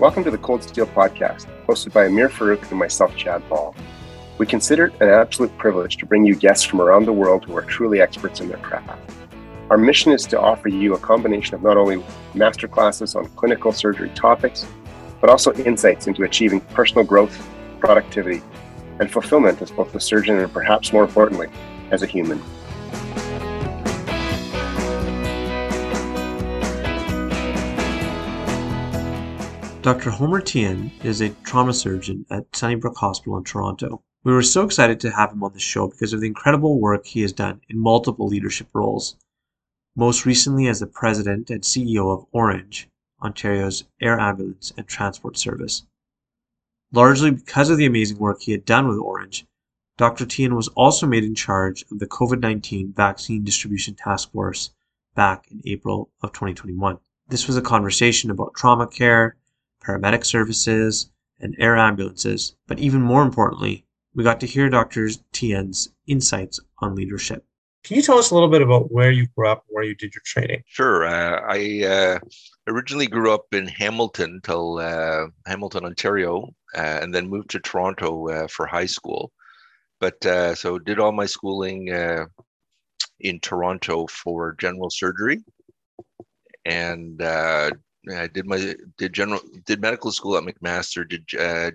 Welcome to the Cold Steel Podcast, hosted by Amir Farouk and myself, Chad Ball. We consider it an absolute privilege to bring you guests from around the world who are truly experts in their craft. Our mission is to offer you a combination of not only masterclasses on clinical surgery topics, but also insights into achieving personal growth, productivity, and fulfillment as both a surgeon and perhaps more importantly, as a human. Dr. Homer Tien is a trauma surgeon at Sunnybrook Hospital in Toronto. We were so excited to have him on the show because of the incredible work he has done in multiple leadership roles most recently as the president and CEO of Ornge, Ontario's air ambulance and transport service. Largely because of the amazing work he had done with Ornge, Dr. Tien was also made in charge of the COVID 19 vaccine distribution task force back in April of 2021. This was a conversation about trauma care, paramedic services, and air ambulances, but even more importantly, we got to hear Dr. Tien's insights on leadership. Can you tell us a little bit about where you grew up, where you did your training? Sure. Uh, I uh, originally grew up in Hamilton till uh, Hamilton, Ontario, uh, and then moved to Toronto uh, for high school. But uh, so did all my schooling in Toronto for general surgery, and I did my did general did medical school at McMaster, did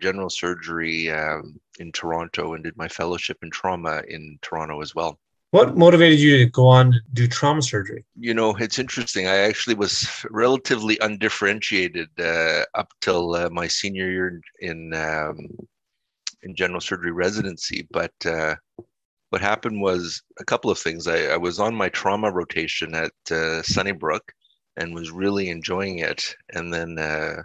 general surgery um, in Toronto, and did my fellowship in trauma in Toronto as well. What motivated you to go on do trauma surgery? You know, it's interesting. I actually was relatively undifferentiated uh, up till uh, my senior year in um, in general surgery residency. But uh, what happened was a couple of things. I, I was on my trauma rotation at uh, Sunnybrook and was really enjoying it. And then uh,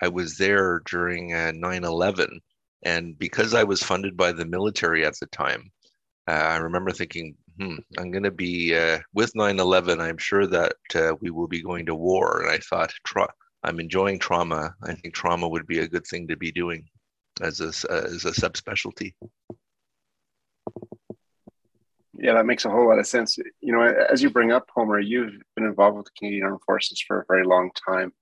I was there during 9/11, uh, and because I was funded by the military at the time. I remember thinking, hmm, I'm going to be uh, with 9 11. I'm sure that uh, we will be going to war. And I thought, tra- I'm enjoying trauma. I think trauma would be a good thing to be doing as a, as a subspecialty. Yeah, that makes a whole lot of sense. You know, as you bring up Homer, you've been involved with the Canadian Armed Forces for a very long time.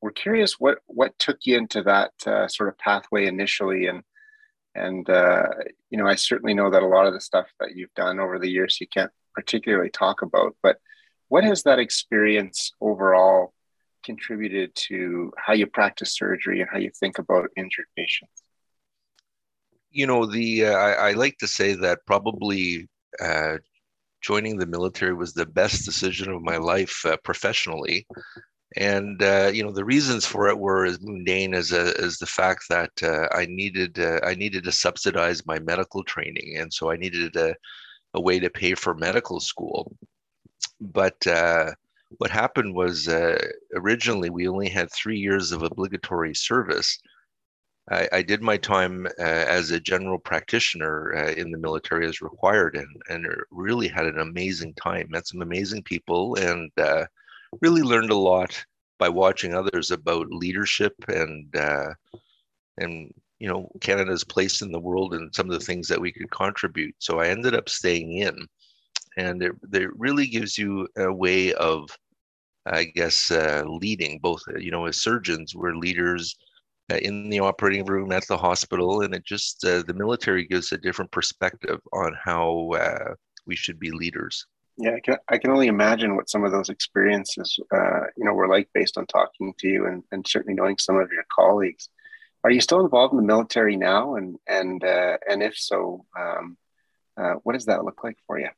We're curious what what took you into that uh, sort of pathway initially, and and, uh, you know, I certainly know that a lot of the stuff that you've done over the years you can't particularly talk about, but what has that experience overall contributed to how you practice surgery and how you think about injured patients? You know, the uh, I, I, like to say that probably uh, joining the military was the best decision of my life uh, professionally and uh, you know the reasons for it were as mundane as a, as the fact that uh, I needed uh, I needed to subsidize my medical training, and so I needed a, a way to pay for medical school. But uh, what happened was uh, originally we only had three years of obligatory service. I, I did my time uh, as a general practitioner in the military as required, and and really had an amazing time. Met some amazing people, and really learned a lot by watching others about leadership and uh, and you know Canada's place in the world and some of the things that we could contribute. So I ended up staying in, and it, it really gives you a way of, I guess, uh, leading. Both you know as surgeons, we're leaders uh, in the operating room at the hospital, and it just uh, the military gives a different perspective on how uh, we should be leaders. Yeah, I can, I can only imagine what some of those experiences, uh, you know, were like based on talking to you and, and certainly knowing some of your colleagues. Are you still involved in the military now? And and uh, and if so, um, uh, what does that look like for you?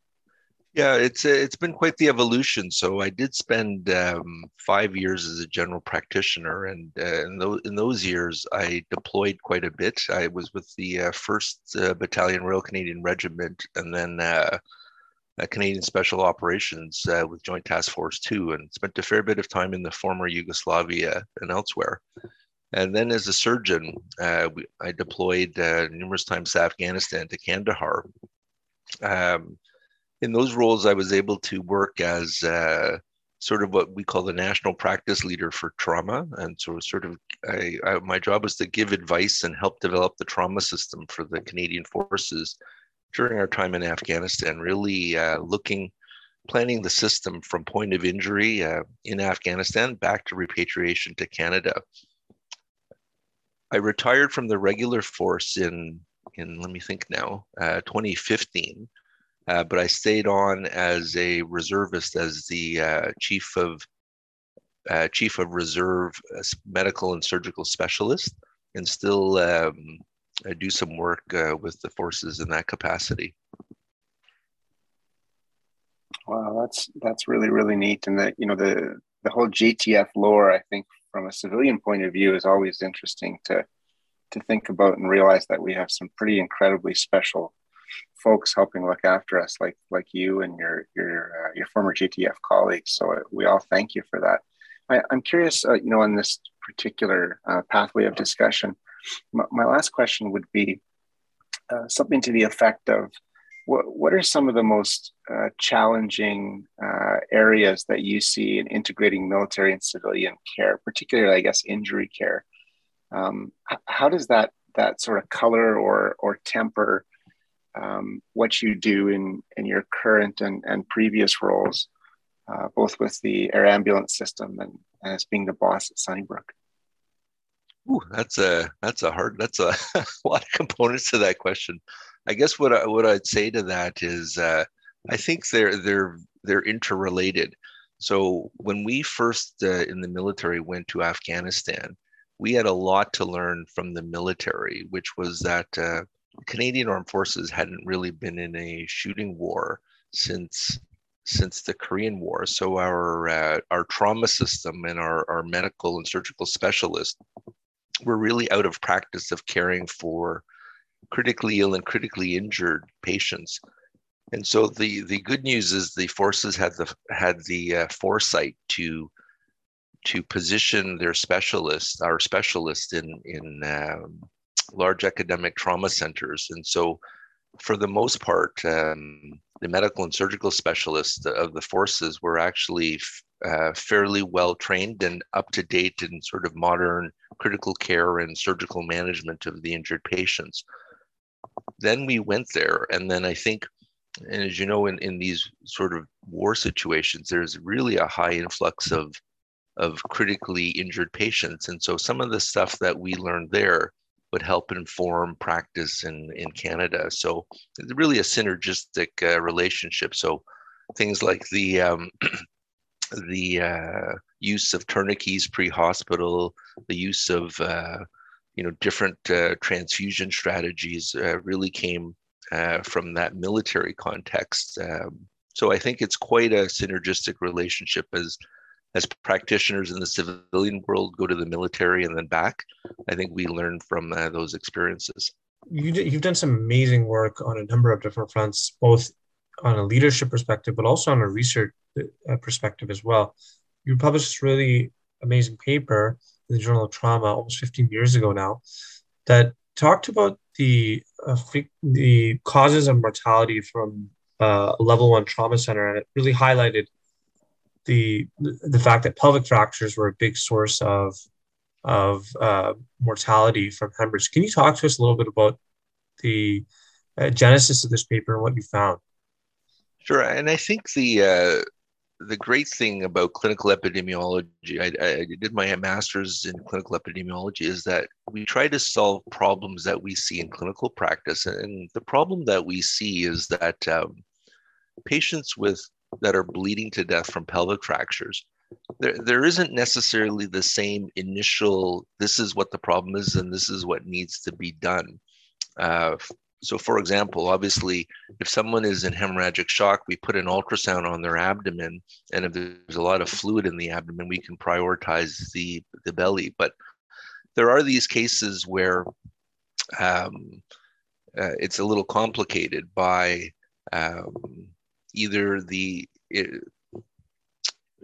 Yeah, it's it's been quite the evolution. So I did spend um, five years as a general practitioner, and uh, in those in those years I deployed quite a bit. I was with the uh, First uh, Battalion Royal Canadian Regiment, and then uh, Canadian Special Operations uh, with Joint Task Force 2 and spent a fair bit of time in the former Yugoslavia and elsewhere. And then as a surgeon, uh, we, I deployed numerous times to Afghanistan, to Kandahar. Um, in those roles, I was able to work as uh, sort of what we call the national practice leader for trauma. And so, sort of, I, I, my job was to give advice and help develop the trauma system for the Canadian forces during our time in Afghanistan, really uh, looking, planning the system from point of injury uh, in Afghanistan back to repatriation to Canada. I retired from the regular force in in let me think now, uh, 2015. Uh, but I stayed on as a reservist, as the uh, chief of uh, chief of reserve uh, medical and surgical specialist, and still um, do some work uh, with the forces in that capacity. Wow, that's that's really really neat, and that you know the the whole JTF lore, I think, from a civilian point of view, is always interesting to to think about and realize that we have some pretty incredibly special folks helping look after us, like like you and your your uh, your former JTF colleagues. So uh, we all thank you for that. I, am curious, uh, you know, on this particular uh, pathway of discussion. My, my, last question would be uh, something to the effect of what what are some of the most uh, challenging areas that you see in integrating military and civilian care, particularly, I guess, injury care? Um, how does that that sort of color or or temper um, what you do in in your current and, and previous roles, uh, both with the air ambulance system and, and as being the boss at Sunnybrook? Ooh, that's a that's a hard that's a, a lot of components to that question. I guess what I, what I'd say to that is uh, I think they're they're they're interrelated. So when we first uh, in the military went to Afghanistan, we had a lot to learn from the military, which was that uh, Canadian Armed Forces hadn't really been in a shooting war since since the Korean War. So our uh, our trauma system and our, our medical and surgical specialists were really out of practice of caring for critically ill and critically injured patients. And so the the good news is the forces had the had the uh, foresight to to position their specialists, our specialists, in in um, large academic trauma centers. And so, for the most part, um, the medical and surgical specialists of the forces were actually uh, fairly well trained and up to date in sort of modern critical care and surgical management of the injured patients. Then we went there, and then I think and as you know in, in these sort of war situations there's really a high influx of of critically injured patients. And so some of the stuff that we learned there would help inform practice in, in Canada. So it's really a synergistic uh, relationship. So things like the um, the uh, use of tourniquets pre-hospital, the use of uh, you know different uh, transfusion strategies uh, really came uh, from that military context. Um, so I think it's quite a synergistic relationship as as practitioners in the civilian world go to the military and then back. I think we learn from uh, those experiences. You, you've done some amazing work on a number of different fronts, both on a leadership perspective, but also on a research uh, perspective as well. You published this really amazing paper in the Journal of Trauma almost 15 years ago now that talked about the uh, the causes of mortality from uh, a level one trauma center, and it really highlighted the the fact that pelvic fractures were a big source of of uh, mortality from hemorrhage. Can you talk to us a little bit about the uh, genesis of this paper and what you found? Sure, and I think the uh, the great thing about clinical epidemiology, I, I, did my master's in clinical epidemiology, is that we try to solve problems that we see in clinical practice, and the problem that we see is that um, patients with that are bleeding to death from pelvic fractures, there, there isn't necessarily the same initial, this is what the problem is and this is what needs to be done. Uh, so, for example, obviously, if someone is in hemorrhagic shock, we put an ultrasound on their abdomen, and if there's a lot of fluid in the abdomen, we can prioritize the, the belly. But there are these cases where um, uh, it's a little complicated by um, either the it,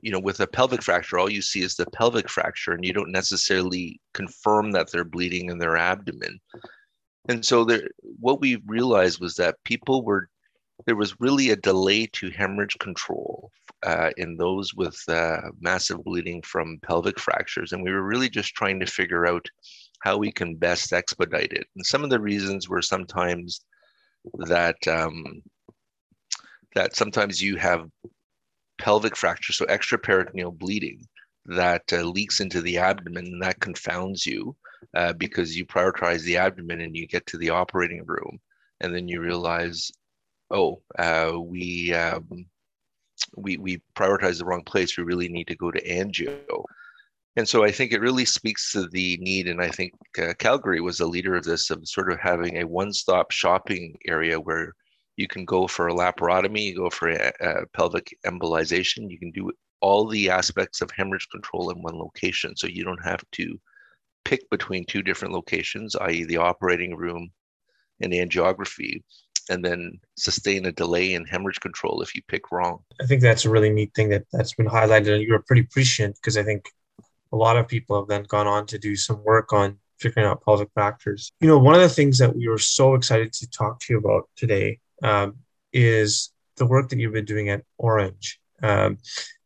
you know with a pelvic fracture all you see is the pelvic fracture and you don't necessarily confirm that they're bleeding in their abdomen. And so there what we realized was that people were there was really a delay to hemorrhage control uh, in those with uh, massive bleeding from pelvic fractures. And we were really just trying to figure out how we can best expedite it. And some of the reasons were sometimes that um, that sometimes you have pelvic fracture, so extraperitoneal bleeding that uh, leaks into the abdomen and that confounds you. uh, because you prioritize the abdomen and you get to the operating room and then you realize, oh, uh, we, um, we, we prioritize the wrong place. We really need to go to angio. And so I think it really speaks to the need, and I think uh, Calgary was a leader of this, of sort of having a one-stop shopping area where you can go for a laparotomy, you go for a, a pelvic embolization, you can do all the aspects of hemorrhage control in one location. So you don't have to pick between two different locations, i.e., the operating room and angiography, and then sustain a delay in hemorrhage control if you pick wrong. I think that's a really neat thing that that's been highlighted, and you were pretty prescient because I think a lot of people have then gone on to do some work on figuring out pelvic fractures. You know, one of the things that we were so excited to talk to you about today um, is the work that you've been doing at Ornge. Um,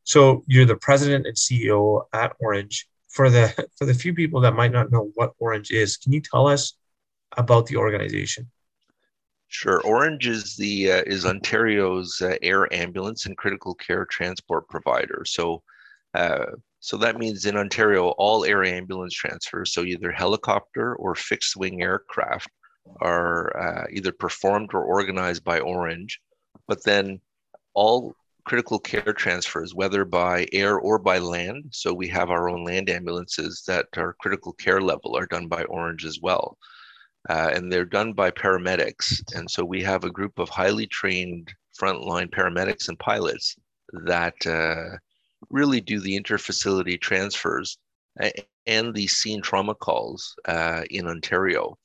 so you're the president and CEO at Ornge. For the for the few people that might not know what Ornge is, can you tell us about the organization? Sure. Ornge is the uh, is Ontario's uh, air ambulance and critical care transport provider. So, uh, so that means in Ontario, all air ambulance transfers, so either helicopter or fixed wing aircraft, are uh, either performed or organized by Ornge. But then all critical care transfers, whether by air or by land. So we have our own land ambulances that are critical care level, are done by Ornge as well. Uh, and they're done by paramedics. And so we have a group of highly trained frontline paramedics and pilots that uh, really do the interfacility transfers and the scene trauma calls uh, in Ontario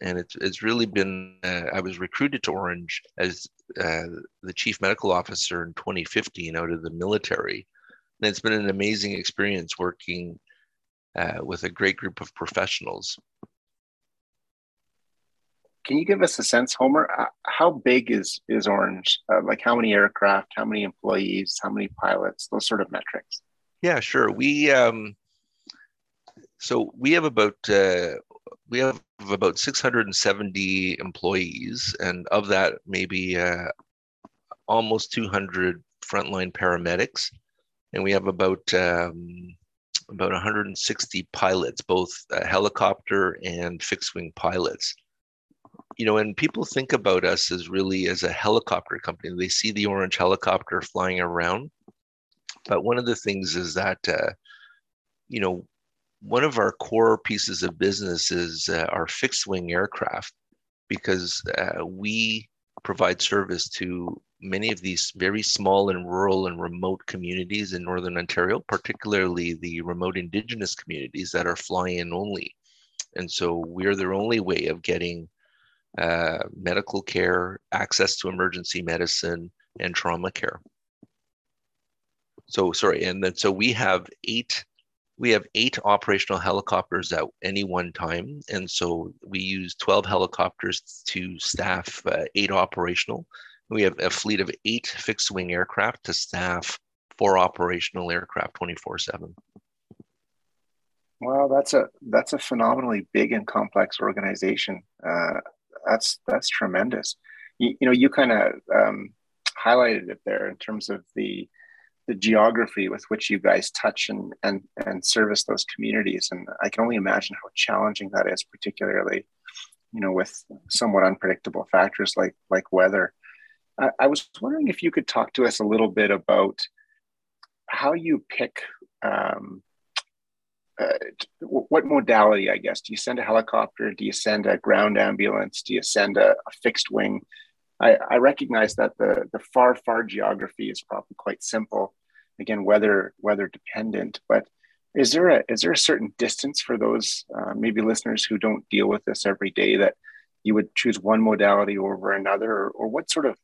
and it's it's really been. Uh, I was recruited to Ornge as uh, the chief medical officer in 2015 out of the military, and it's been an amazing experience working uh, with a great group of professionals. Can you give us a sense, Homer? Uh, how big is is Ornge? Uh, like how many aircraft? How many employees? How many pilots? Those sort of metrics. Yeah, sure. We um, so we have about uh, we have about 670 employees, and of that, maybe uh, almost 200 frontline paramedics, and we have about um, about 160 pilots, both uh, helicopter and fixed wing pilots. You know, and people think about us as really as a helicopter company. They see the orange helicopter flying around, but one of the things is that uh, you know one of our core pieces of business is uh, our fixed wing aircraft because uh, we provide service to many of these very small and rural and remote communities in northern ontario particularly the remote indigenous communities that are fly-in only. And so we're their only way of getting uh, medical care access to emergency medicine and trauma care. So sorry and then so we have eight we have eight operational helicopters at any one time. And so we use 12 helicopters to staff uh, eight operational. We have a fleet of eight fixed wing aircraft to staff four operational aircraft 24 7. Well, that's a that's a phenomenally big and complex organization. Uh, that's that's tremendous. You, you know, you kind of um, highlighted it there in terms of the the geography with which you guys touch and and and service those communities. And i can only imagine how challenging that is particularly you know with somewhat unpredictable factors like like weather. I, I was wondering if you could talk to us a little bit about how you pick um, uh, what modality i guess. Do you send a helicopter? Do you send a ground ambulance? Do you send a, a fixed wing? I, I, recognize that the the far far geography is probably quite simple again weather weather dependent but is there a is there a certain distance for those uh, maybe listeners who don't deal with this every day that you would choose one modality over another? Or, or what sort of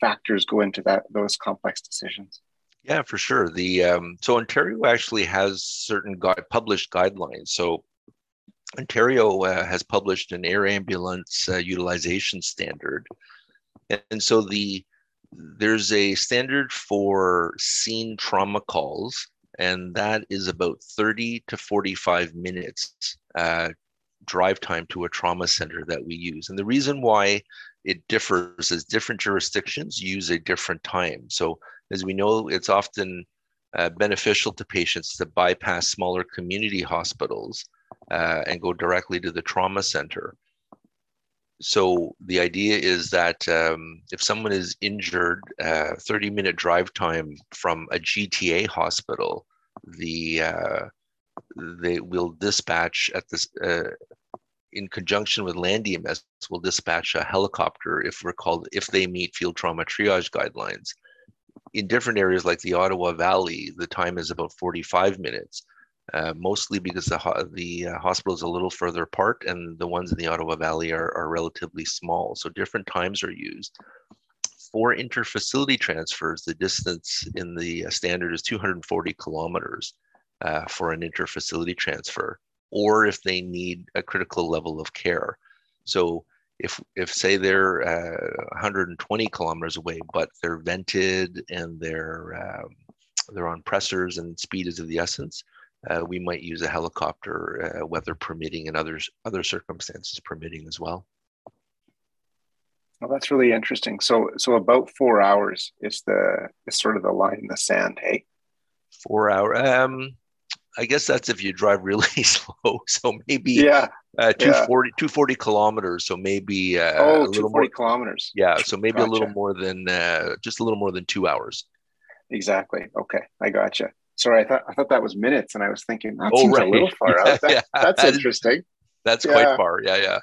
factors go into that those complex decisions? Yeah for sure. The um, so ontario actually has certain gu- published guidelines. So ontario uh, has published an air ambulance uh, utilization standard. And, and so the there's a standard for scene trauma calls, and that is about 30 to 45 minutes uh, drive time to a trauma center that we use. And the reason why it differs is different jurisdictions use a different time. So, as we know, it's often uh, beneficial to patients to bypass smaller community hospitals uh, and go directly to the trauma center. So the idea is that um, if someone is injured, uh, 30 minute drive time from a GTA hospital, the uh, they will dispatch at this uh, in conjunction with land EMS will dispatch a helicopter if we're called if they meet field trauma triage guidelines. In different areas like the Ottawa Valley, the time is about 45 minutes, uh, mostly because the the uh, hospital is a little further apart and the ones in the Ottawa Valley are, are relatively small. So different times are used. For interfacility transfers, the distance in the uh, standard is 240 kilometers uh, for an interfacility transfer, or if they need a critical level of care. So if, if say they're uh, 120 kilometers away, but they're vented and they're, um, they're on pressors and speed is of the essence, uh, we might use a helicopter, uh, weather permitting and others, other circumstances permitting as well. Well, that's really interesting. So, so about four hours is the is sort of the line in the sand. Hey, four hour. Um, I guess that's if you drive really slow. So maybe yeah, uh, 240, yeah. 240 kilometers. So maybe uh, oh, a little 240 more, kilometers. Yeah. So maybe gotcha. a little more than uh, just a little more than two hours. Exactly. Okay. I gotcha. Sorry, I thought I thought that was minutes, and I was thinking that oh, seems right. a little far yeah, out. That, yeah. That's interesting. That's yeah. quite far. Yeah, yeah.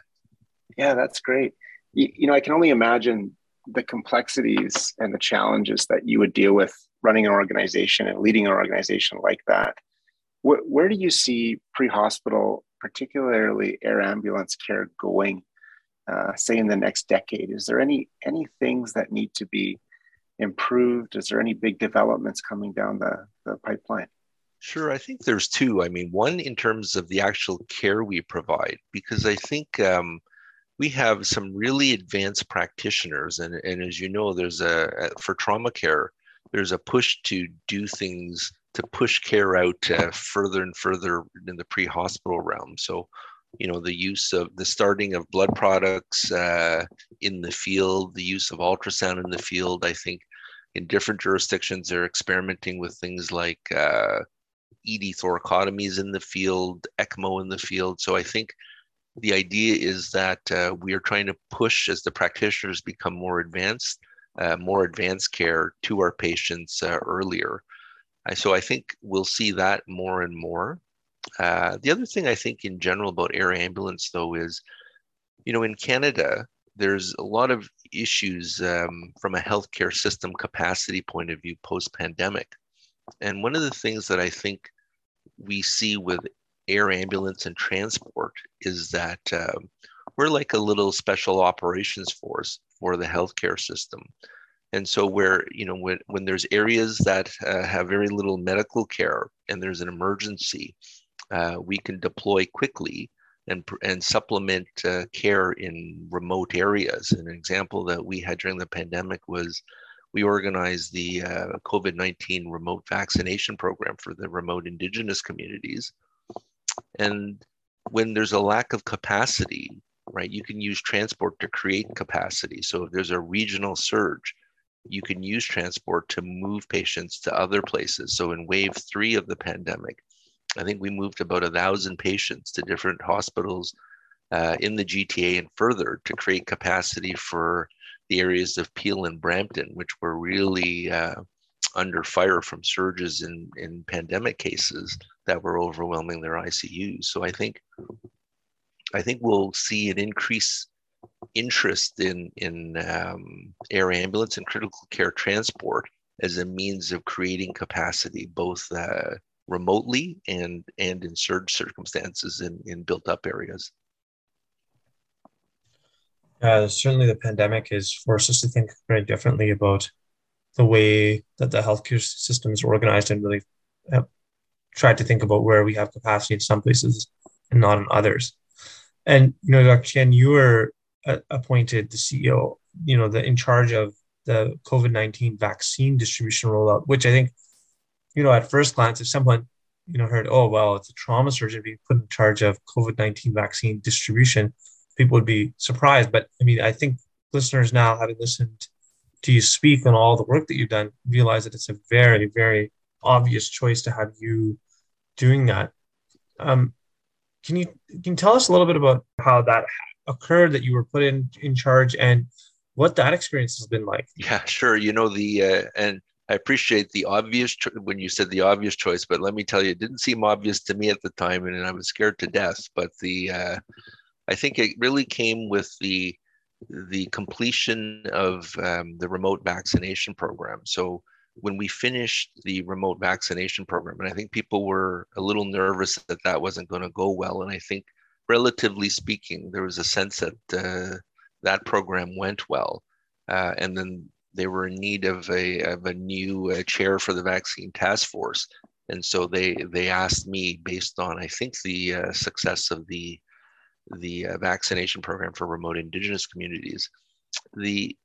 Yeah, that's great. You, you know, I can only imagine the complexities and the challenges that you would deal with running an organization and leading an organization like that where, where do you see pre-hospital, particularly air ambulance care, going? Uh, say in the next decade, is there any any things that need to be improved? Is there any big developments coming down the, the pipeline? Sure, I think there's two. I mean, one in terms of the actual care we provide, because I think um, we have some really advanced practitioners, and, and as you know, there's a for trauma care, there's a push to do things to push care out uh, further and further in the pre-hospital realm. So, you know, the use of the starting of blood products uh, in the field, the use of ultrasound in the field. I think in different jurisdictions they're experimenting with things like uh, ED thoracotomies in the field, ECMO in the field. So I think the idea is that uh, we are trying to push as the practitioners become more advanced, uh, more advanced care to our patients uh, earlier. So I think we'll see that more and more. Uh, the other thing I think in general about air ambulance, though, is, you know, in Canada, there's a lot of issues um, from a healthcare system capacity point of view post pandemic. And one of the things that I think we see with air ambulance and transport is that uh, we're like a little special operations force for the healthcare system. And so, where you know when when there's areas that uh, have very little medical care and there's an emergency, uh, we can deploy quickly and and supplement uh, care in remote areas. An example that we had during the pandemic was we organized the uh, COVID nineteen remote vaccination program for the remote Indigenous communities, and when there's a lack of capacity right? You can use transport to create capacity. So if there's a regional surge, you can use transport to move patients to other places. So in wave three of the pandemic, I think we moved about a thousand patients to different hospitals uh, in the GTA and further to create capacity for the areas of Peel and Brampton, which were really uh, under fire from surges in, in pandemic cases that were overwhelming their ICUs. So I think I think we'll see an increase interest in in um, air ambulance and critical care transport as a means of creating capacity both uh, remotely and and in surge circumstances in, in built up areas. Uh, certainly, the pandemic has forced us to think very differently about the way that the healthcare system is organized and really uh, tried to think about where we have capacity in some places and not in others. And you know, Dr. Tien, you were appointed the CEO, you know, the in charge of the COVID nineteen vaccine distribution rollout, which I think, you know, at first glance, if someone you know heard, oh well, it's a trauma surgeon being put in charge of COVID nineteen vaccine distribution, people would be surprised. But I mean, I think listeners now, having listened to you speak on all the work that you've done, realize that it's a very, very obvious choice to have you doing that. Um, Can you can you tell us a little bit about how that occurred that you were put in in charge and what that experience has been like? Yeah, sure. You know the uh, and I appreciate the obvious cho- when you said the obvious choice, but let me tell you, it didn't seem obvious to me at the time, and I was scared to death. But the uh, I think it really came with the the completion of um, the remote vaccination program. So when we finished the remote vaccination program, and I think people were a little nervous that that wasn't going to go well, and I think relatively speaking, there was a sense that uh, that program went well, uh, and then they were in need of a of a new uh, chair for the vaccine task force, and so they they asked me based on I think the uh, success of the the uh, vaccination program for remote indigenous communities. The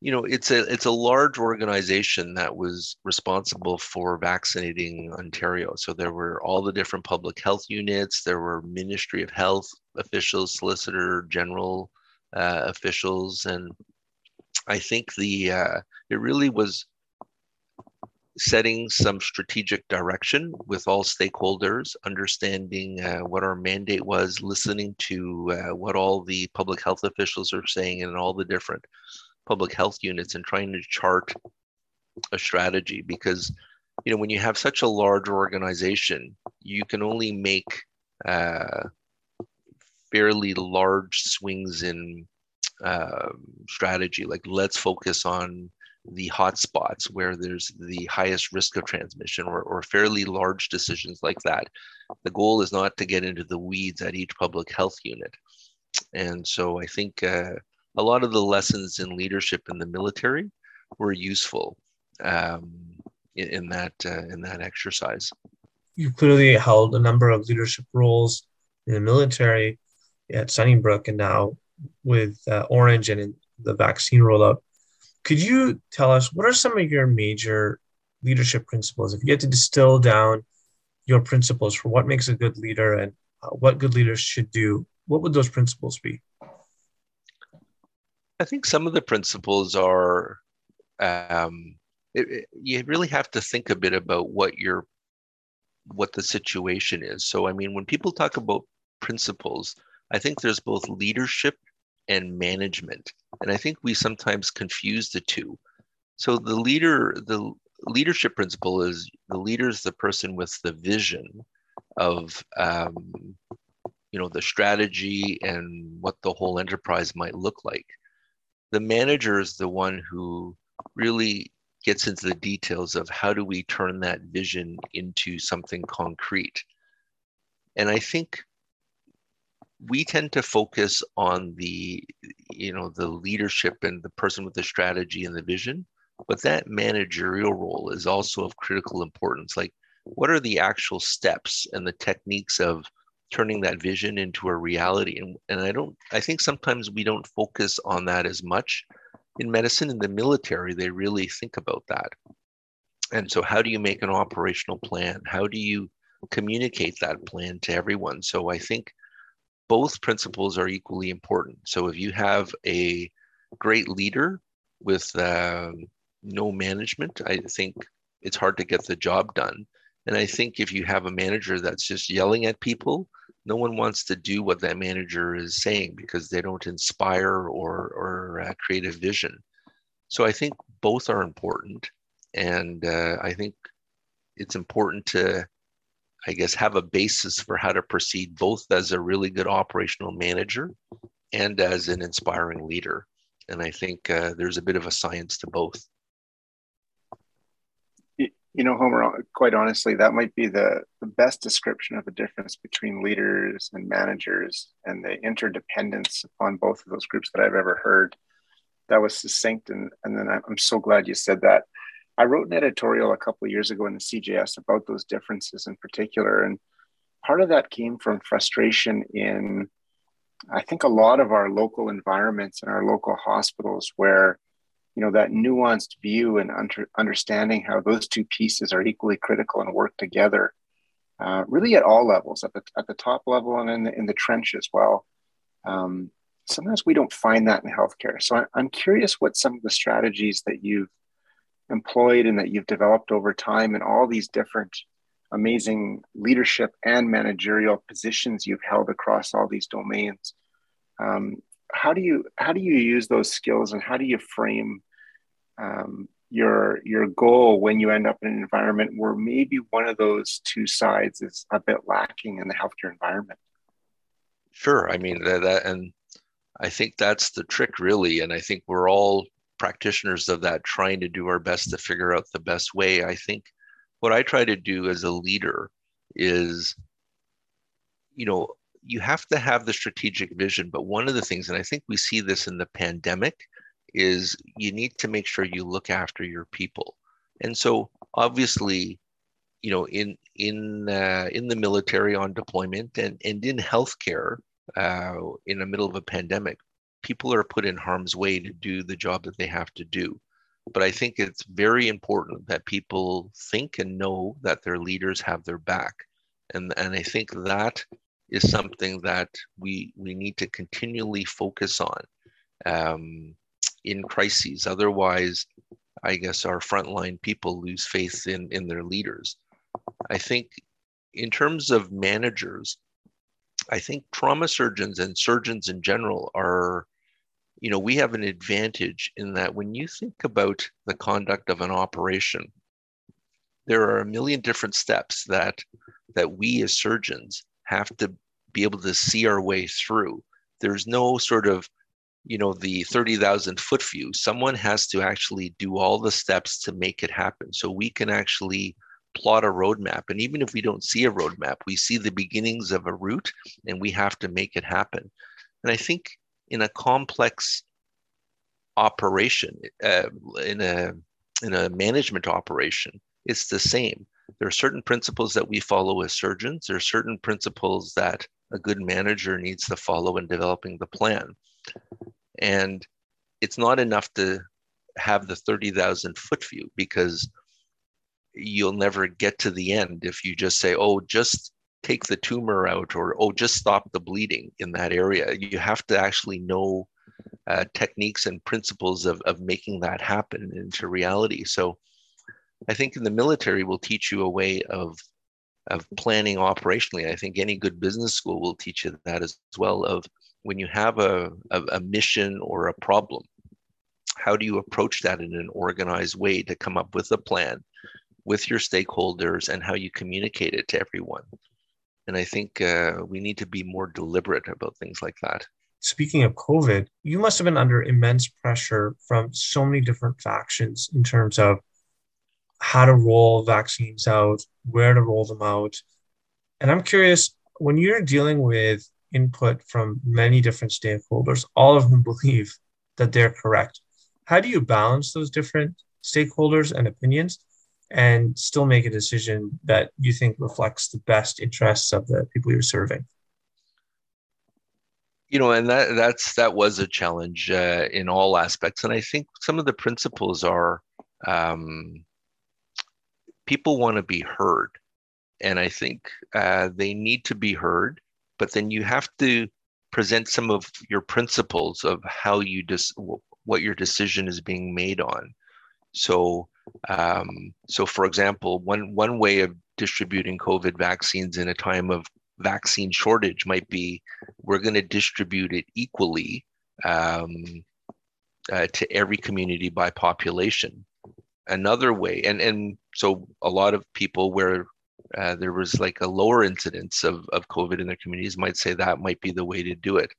you know it's a it's a large organization that was responsible for vaccinating Ontario. So there were all the different public health units. There were Ministry of Health officials, Solicitor General uh, officials, and I think the uh, it really was setting some strategic direction with all stakeholders, understanding uh, what our mandate was, listening to uh, what all the public health officials are saying in all the different public health units, and trying to chart a strategy. Because you know when you have such a large organization, you can only make uh, fairly large swings in um, strategy like let's focus on the hotspots where there's the highest risk of transmission or, or fairly large decisions like that. The goal is not to get into the weeds at each public health unit. And so i think uh, a lot of the lessons in leadership in the military were useful um, in, in, that uh, in that exercise. You clearly held a number of leadership roles in the military at Sunnybrook and now with uh, Ornge and in the vaccine rollout. Could you tell us what are some of your major leadership principles? If you had to distill down your principles for what makes a good leader and uh, what good leaders should do, what would those principles be? I think some of the principles are um, it, it, you really have to think a bit about what your what the situation is. So, I mean, when people talk about principles, I think there's both leadership and management. And I think we sometimes confuse the two. So the leader, the leadership principle is the leader is the person with the vision of um, you know the strategy and what the whole enterprise might look like. The manager is the one who really gets into the details of how do we turn that vision into something concrete. And I think we tend to focus on the you know the leadership and the person with the strategy and the vision but that managerial role is also of critical importance. Like what are the actual steps and the techniques of turning that vision into a reality? And, and i don't i think sometimes we don't focus on that as much. In medicine in the military they really think about that. And so how do you make an operational plan? How do you communicate that plan to everyone? So i think both principles are equally important. So if you have a great leader with uh, no management, I think it's hard to get the job done. And I think if you have a manager that's just yelling at people, no one wants to do what that manager is saying because they don't inspire or, or uh, create a vision. So I think both are important. And uh, I think it's important to I guess, have a basis for how to proceed both as a really good operational manager and as an inspiring leader. And I think uh, there's a bit of a science to both. You know, Homer, quite honestly, that might be the, the best description of the difference between leaders and managers and the interdependence upon both of those groups that I've ever heard. That was succinct. And, and then I'm so glad you said that I wrote an editorial a couple of years ago in the CJS about those differences in particular. And part of that came from frustration in, I think, a lot of our local environments and our local hospitals where, you know, that nuanced view and under, understanding how those two pieces are equally critical and work together, uh, really at all levels, at the, at the top level and in the, in the trench as well. Um, sometimes we don't find that in healthcare. So I, I'm curious what some of the strategies that you've employed and that you've developed over time in all these different amazing leadership and managerial positions you've held across all these domains. Um, how do you how do you use those skills and how do you frame um, your your goal when you end up in an environment where maybe one of those two sides is a bit lacking in the healthcare environment? Sure. I mean that, that and I think that's the trick really. And I think we're all practitioners of that, trying to do our best to figure out the best way. I think what I try to do as a leader is, you know, you have to have the strategic vision. But one of the things, and I think we see this in the pandemic, is you need to make sure you look after your people. And so obviously, you know, in in uh, in the military on deployment and and in healthcare, uh, in the middle of a pandemic, people are put in harm's way to do the job that they have to do. But I think it's very important that people think and know that their leaders have their back. And, and I think that is something that we, we need to continually focus on um, in crises. Otherwise, I guess our frontline people lose faith in, in their leaders. I think in terms of managers, I think trauma surgeons and surgeons in general are, you know, we have an advantage in that when you think about the conduct of an operation, there are a million different steps that that we as surgeons have to be able to see our way through. There's no sort of, you know, the 30,000 foot view. Someone has to actually do all the steps to make it happen. So we can actually plot a roadmap. And even if we don't see a roadmap, we see the beginnings of a route and we have to make it happen. And I think in a complex operation, uh, in a in a management operation, it's the same. There are certain principles that we follow as surgeons. There are certain principles that a good manager needs to follow in developing the plan. And it's not enough to have the 30,000 foot view because you'll never get to the end if you just say, oh, just take the tumor out or oh, just stop the bleeding in that area. You have to actually know uh, techniques and principles of, of making that happen into reality. So I think in the military will teach you a way of of planning operationally. I think any good business school will teach you that as well of when you have a, a, a mission or a problem, how do you approach that in an organized way to come up with a plan with your stakeholders and how you communicate it to everyone. And I think uh, we need to be more deliberate about things like that. Speaking of COVID, you must have been under immense pressure from so many different factions in terms of how to roll vaccines out, where to roll them out. And I'm curious when you're dealing with input from many different stakeholders, all of whom believe that they're correct, how do you balance those different stakeholders and opinions and still make a decision that you think reflects the best interests of the people you're serving. You know and that that's that was a challenge uh, in all aspects. And i think some of the principles are um, people want to be heard. And i think uh, they need to be heard but then you have to present some of your principles of how you just dis- what your decision is being made on. So um, so, for example, one one way of distributing COVID vaccines in a time of vaccine shortage might be we're going to distribute it equally um, uh, to every community by population. Another way, and and so a lot of people where uh, there was like a lower incidence of, of COVID in their communities might say that might be the way to do it.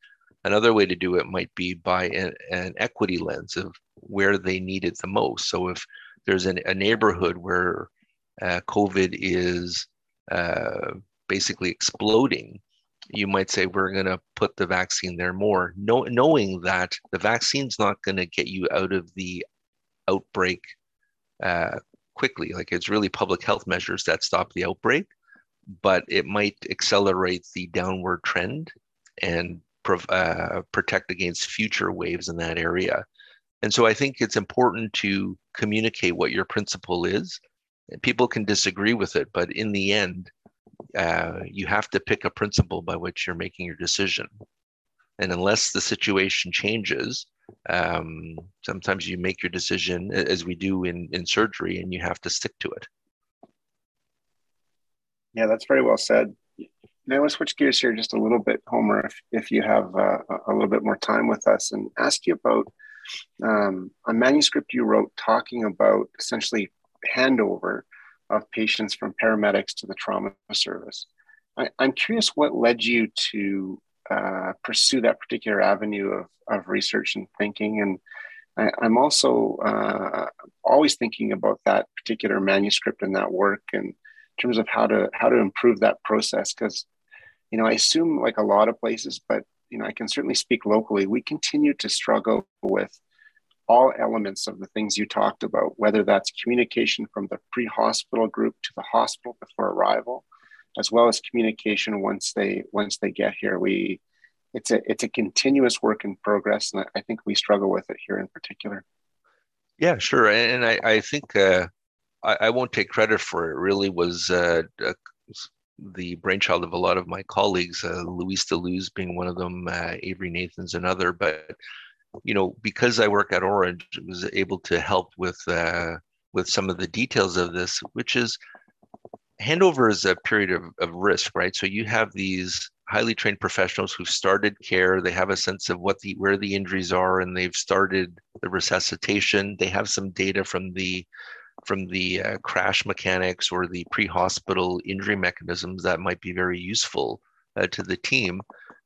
Another way to do it might be by an, an equity lens of where they need it the most. So if there's an, a neighborhood where uh, COVID is uh, basically exploding, you might say we're going to put the vaccine there more, know, knowing that the vaccine's not going to get you out of the outbreak uh, quickly. Like it's really public health measures that stop the outbreak, but it might accelerate the downward trend and uh, protect against future waves in that area. And so I think it's important to communicate what your principle is. People can disagree with it, but in the end, uh, you have to pick a principle by which you're making your decision. And unless the situation changes, um, sometimes you make your decision as we do in, in surgery and you have to stick to it. Yeah, that's very well said. Now, I want to switch gears here just a little bit, Homer, if, if you have uh, a little bit more time with us, and ask you about um, a manuscript you wrote talking about essentially handover of patients from paramedics to the trauma service. I, am curious what led you to uh, pursue that particular avenue of, of research and thinking. And I, am also uh, always thinking about that particular manuscript and that work and in terms of how to how to improve that process because you know i assume like a lot of places but you know i can certainly speak locally we continue to struggle with all elements of the things you talked about, whether that's communication from the pre hospital group to the hospital before arrival, as well as communication once they once they get here. We it's a it's a continuous work in progress, and I think we struggle with it here in particular. Yeah, sure, and I I think uh, I, I won't take credit for it. Really, was uh, the brainchild of a lot of my colleagues, uh, Luis da Luz being one of them, uh, Avery Nathens another, but you know, because I work at Ornge, I was able to help with uh, with some of the details of this, which is handover is a period of, of risk, right? So you have these highly trained professionals who've started care. They have a sense of what the where the injuries are, and they've started the resuscitation. They have some data from the from the uh, crash mechanics or the pre-hospital injury mechanisms that might be very useful uh, to the team.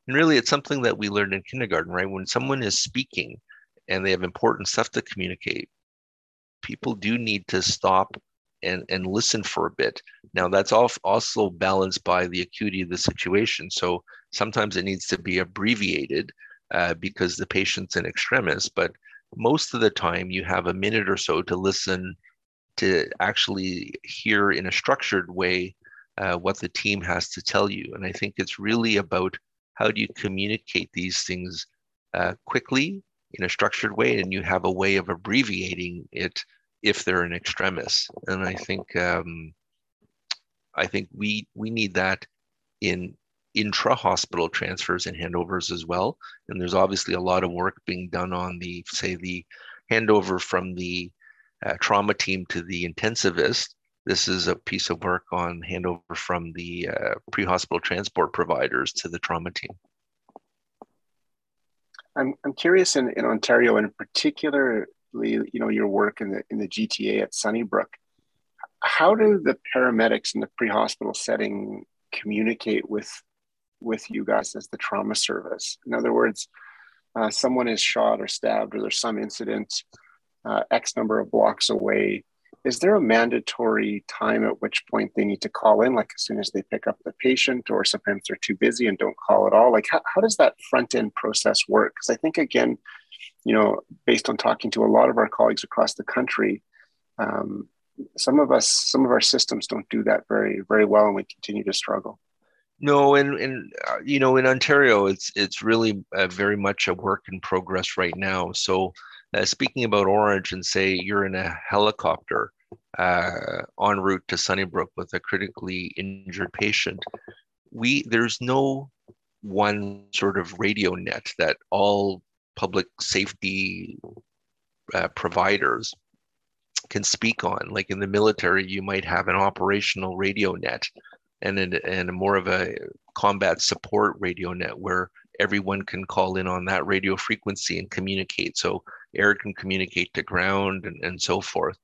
And really, it's something that we learned in kindergarten, right? When someone is speaking and they have important stuff to communicate, people do need to stop and, and listen for a bit. Now, that's also balanced by the acuity of the situation. So sometimes it needs to be abbreviated uh, because the patient's in extremis, but most of the time you have a minute or so to listen to actually hear in a structured way uh, what the team has to tell you. And I think it's really about how do you communicate these things uh, quickly in a structured way and you have a way of abbreviating it if they're an extremis and i think um, i think we we need that in intra hospital transfers and handovers as well and there's obviously a lot of work being done on the say the handover from the trauma team to the intensivist this is a piece of work on handover from the uh, pre-hospital transport providers to the trauma team. I'm, I'm curious in, in Ontario and particularly, you know, your work in the, in the GTA at Sunnybrook, how do the paramedics in the pre-hospital setting communicate with, with you guys as the trauma service? In other words, uh, someone is shot or stabbed or there's some incident uh, X number of blocks away is there a mandatory time at which point they need to call in? Like as soon as they pick up the patient or sometimes they're too busy and don't call at all? Like how, how does that front end process work? Because i think again you know based on talking to a lot of our colleagues across the country um, some of us some of our systems don't do that very very well and we continue to struggle. No and and uh, you know in ontario it's it's really uh, very much a work in progress right now. So uh, speaking about Ornge and say you're in a helicopter uh, en route to Sunnybrook with a critically injured patient, we there's no one sort of radio net that all public safety uh, providers can speak on. Like in the military, you might have an operational radio net and an, and more of a combat support radio net where everyone can call in on that radio frequency and communicate. So air can communicate to ground and, and so forth.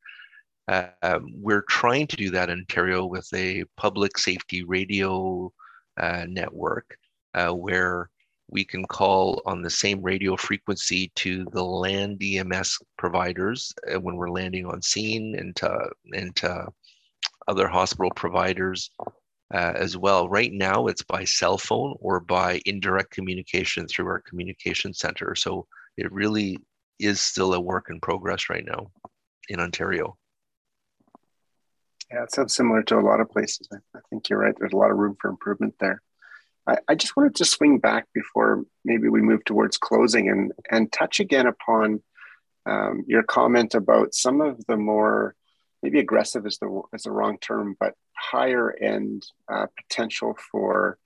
Uh, um, we're trying to do that in Ontario with a public safety radio uh, network uh, where we can call on the same radio frequency to the land EMS providers uh, when we're landing on scene and to, and to other hospital providers uh, as well. Right now, it's by cell phone or by indirect communication through our communication center. So it really is still a work in progress right now in Ontario. Yeah, it sounds similar to a lot of places. I, I think you're right. There's a lot of room for improvement there. I, I, just wanted to swing back before maybe we move towards closing and, and touch again upon um, your comment about some of the more maybe aggressive is the is the wrong term, but higher end uh, potential for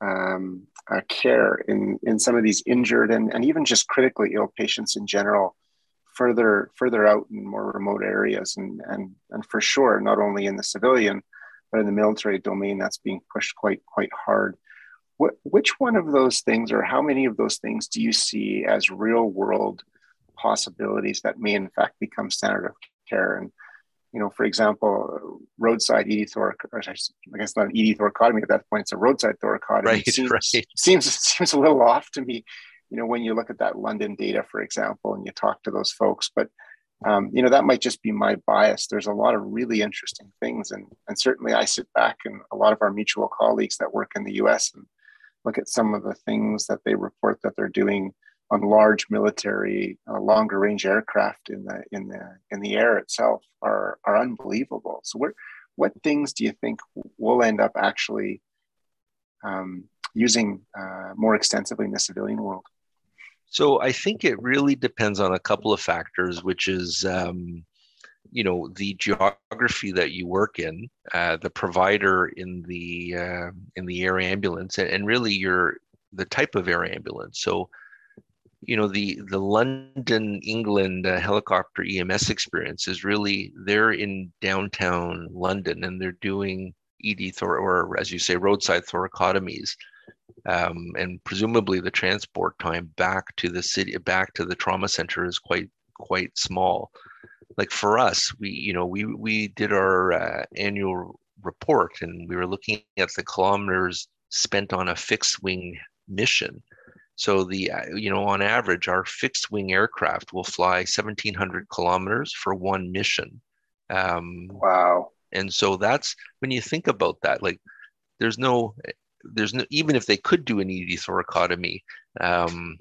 um, uh, care in, in some of these injured and, and even just critically ill patients in general further further out in more remote areas and, and, and for sure not only in the civilian but in the military domain, that's being pushed quite quite hard. What, which one of those things, or how many of those things, do you see as real world possibilities that may in fact become standard of care? And you know, for example, roadside ED thoracot, I guess not an ED thoracotomy at that point, it's a roadside thoracotomy. Right, seems, right. seems seems a little off to me, you know, when you look at that London data, for example, and you talk to those folks. But um, you know, that might just be my bias. There's a lot of really interesting things, and and certainly I sit back and a lot of our mutual colleagues that work in the U.S. and look at some of the things that they report that they're doing on large military uh, longer range aircraft in the in the in the air itself are are unbelievable. So what what things do you think we'll end up actually um, using uh, more extensively in the civilian world? So i think it really depends on a couple of factors which is um, you know the geography that you work in uh, the provider in the uh, in the air ambulance and, and really your the type of air ambulance. So you know the the London England uh, helicopter EMS experience is really they're in downtown London and they're doing ED thor- or as you say roadside thoracotomies um, and presumably the transport time back to the city back to the trauma center is quite quite small. Like for us we you know we we did our uh, annual report and we were looking at the kilometers spent on a fixed wing mission so the uh, you know on average, our fixed wing aircraft will fly 1,700 kilometers for one mission. Um, wow! And so that's when you think about that. Like, there's no, there's no even if they could do an ED thoracotomy, um,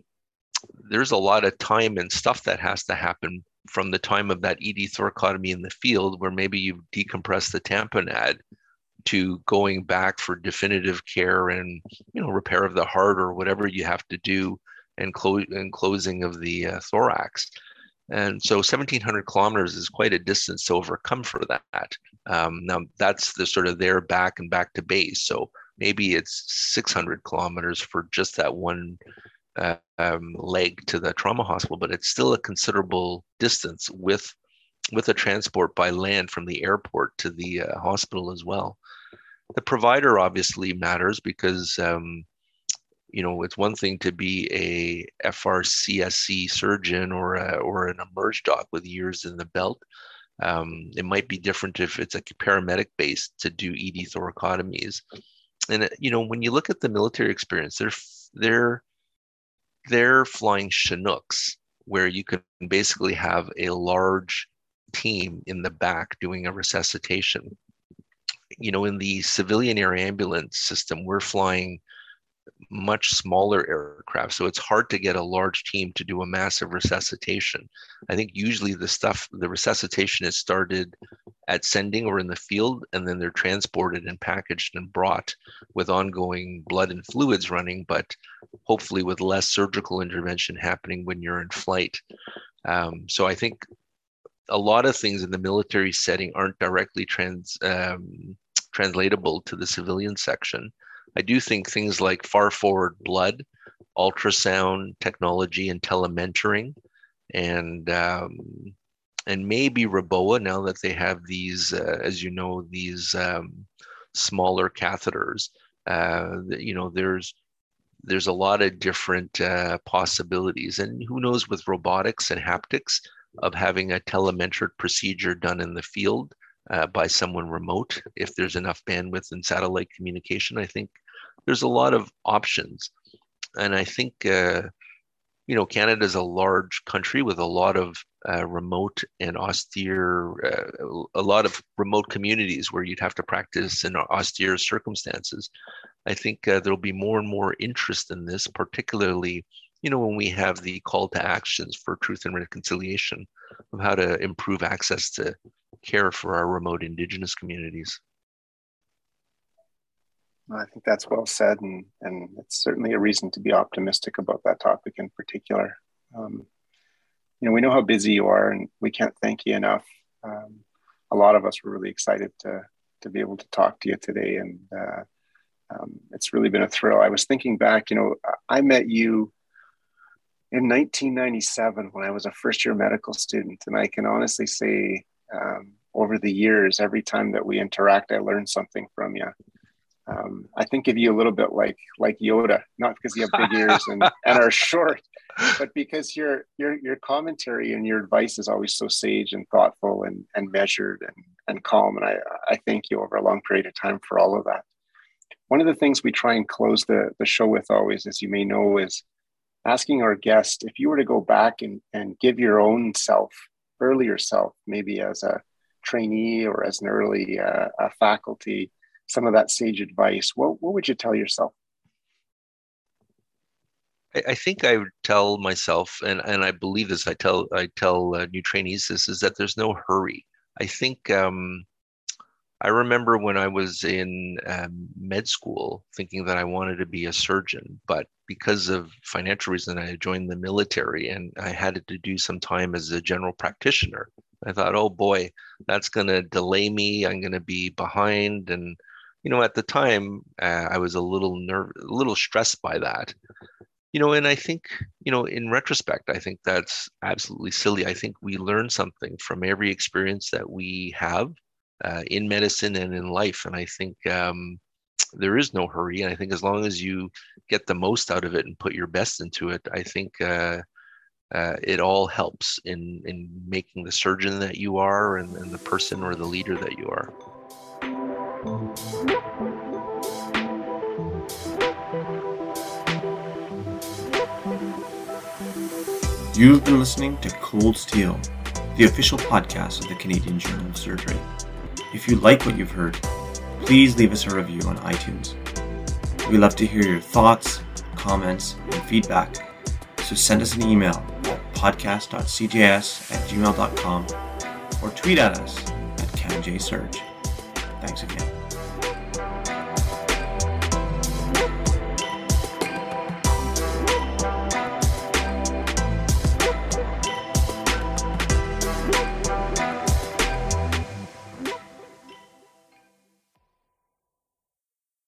there's a lot of time and stuff that has to happen from the time of that ED thoracotomy in the field, where maybe you decompress the tamponade to going back for definitive care and you know repair of the heart or whatever you have to do and, close and closing of the uh, thorax. And so 1700 kilometers is quite a distance to overcome for that. Um, now that's the sort of there back and back to base. So maybe it's 600 kilometers for just that one uh, um, leg to the trauma hospital, but it's still a considerable distance with with a transport by land from the airport to the uh, hospital as well. The provider obviously matters because um, you know it's one thing to be a FRCSC surgeon or a, or an emerge doc with years in the belt. Um, it might be different if it's a paramedic based to do ED thoracotomies. And uh, you know when you look at the military experience, they're they're they're flying Chinooks where you can basically have a large team in the back doing a resuscitation you know, in the civilian air ambulance system, we're flying much smaller aircraft. So it's hard to get a large team to do a massive resuscitation. I think usually the stuff, the resuscitation is started at sending or in the field, and then they're transported and packaged and brought with ongoing blood and fluids running, but hopefully with less surgical intervention happening when you're in flight. Um, so I think a lot of things in the military setting aren't directly trans um, translatable to the civilian section. I do think things like far forward blood, ultrasound technology, and telementoring, and um, and maybe REBOA now that they have these, uh, as you know, these um, smaller catheters. Uh, you know, there's there's a lot of different uh, possibilities, and who knows with robotics and haptics of having a telementored procedure done in the field uh, by someone remote if there's enough bandwidth and satellite communication. I think there's a lot of options. And I think, uh, you know, Canada is a large country with a lot of uh, remote and austere, uh, a lot of remote communities where you'd have to practice in austere circumstances. I think uh, there'll be more and more interest in this, particularly you know, when we have the call to actions for truth and reconciliation of how to improve access to care for our remote indigenous communities. I think that's well said, and, and it's certainly a reason to be optimistic about that topic in particular. Um, you know, we know how busy you are, and we can't thank you enough. Um, a lot of us were really excited to to be able to talk to you today, and uh, um, it's really been a thrill. I was thinking back, you know, I met you in 1997 when I was a first year medical student, and I can honestly say um, over the years. Every time that we interact, I learn something from you. Um, I think of you a little bit like like Yoda, not because you have big ears and, and are short, but because your your your commentary and your advice is always so sage and thoughtful and, and measured and, and calm. And I, I thank you over a long period of time for all of that. One of the things we try and close the, the show with always, as you may know, is asking our guest if you were to go back and, and give your own self, earlier self, maybe as a trainee or as an early uh, faculty, some of that sage advice, what, what would you tell yourself? I, think I would tell myself, and, and I believe this. I tell I tell uh, new trainees this is that there's no hurry. I think um, I remember when I was in um, med school thinking that I wanted to be a surgeon, but because of financial reason, I joined the military and I had to do some time as a general practitioner. I thought, oh boy, that's going to delay me. I'm going to be behind. And, you know, at the time, uh, I was a little nerve, a little stressed by that. You know, and I think, you know, in retrospect, I think that's absolutely silly. I think we learn something from every experience that we have uh, in medicine and in life. And I think um, there is no hurry. And I think as long as you get the most out of it and put your best into it, I think uh, uh, it all helps in in making the surgeon that you are and, and the person or the leader that you are. You've been listening to Cold Steel, the official podcast of the Canadian Journal of Surgery. If you like what you've heard, please leave us a review on iTunes. We love to hear your thoughts, comments, and feedback, so send us an email at podcast.cjs at gmail.com or tweet at us at CanJSurge. Thanks again.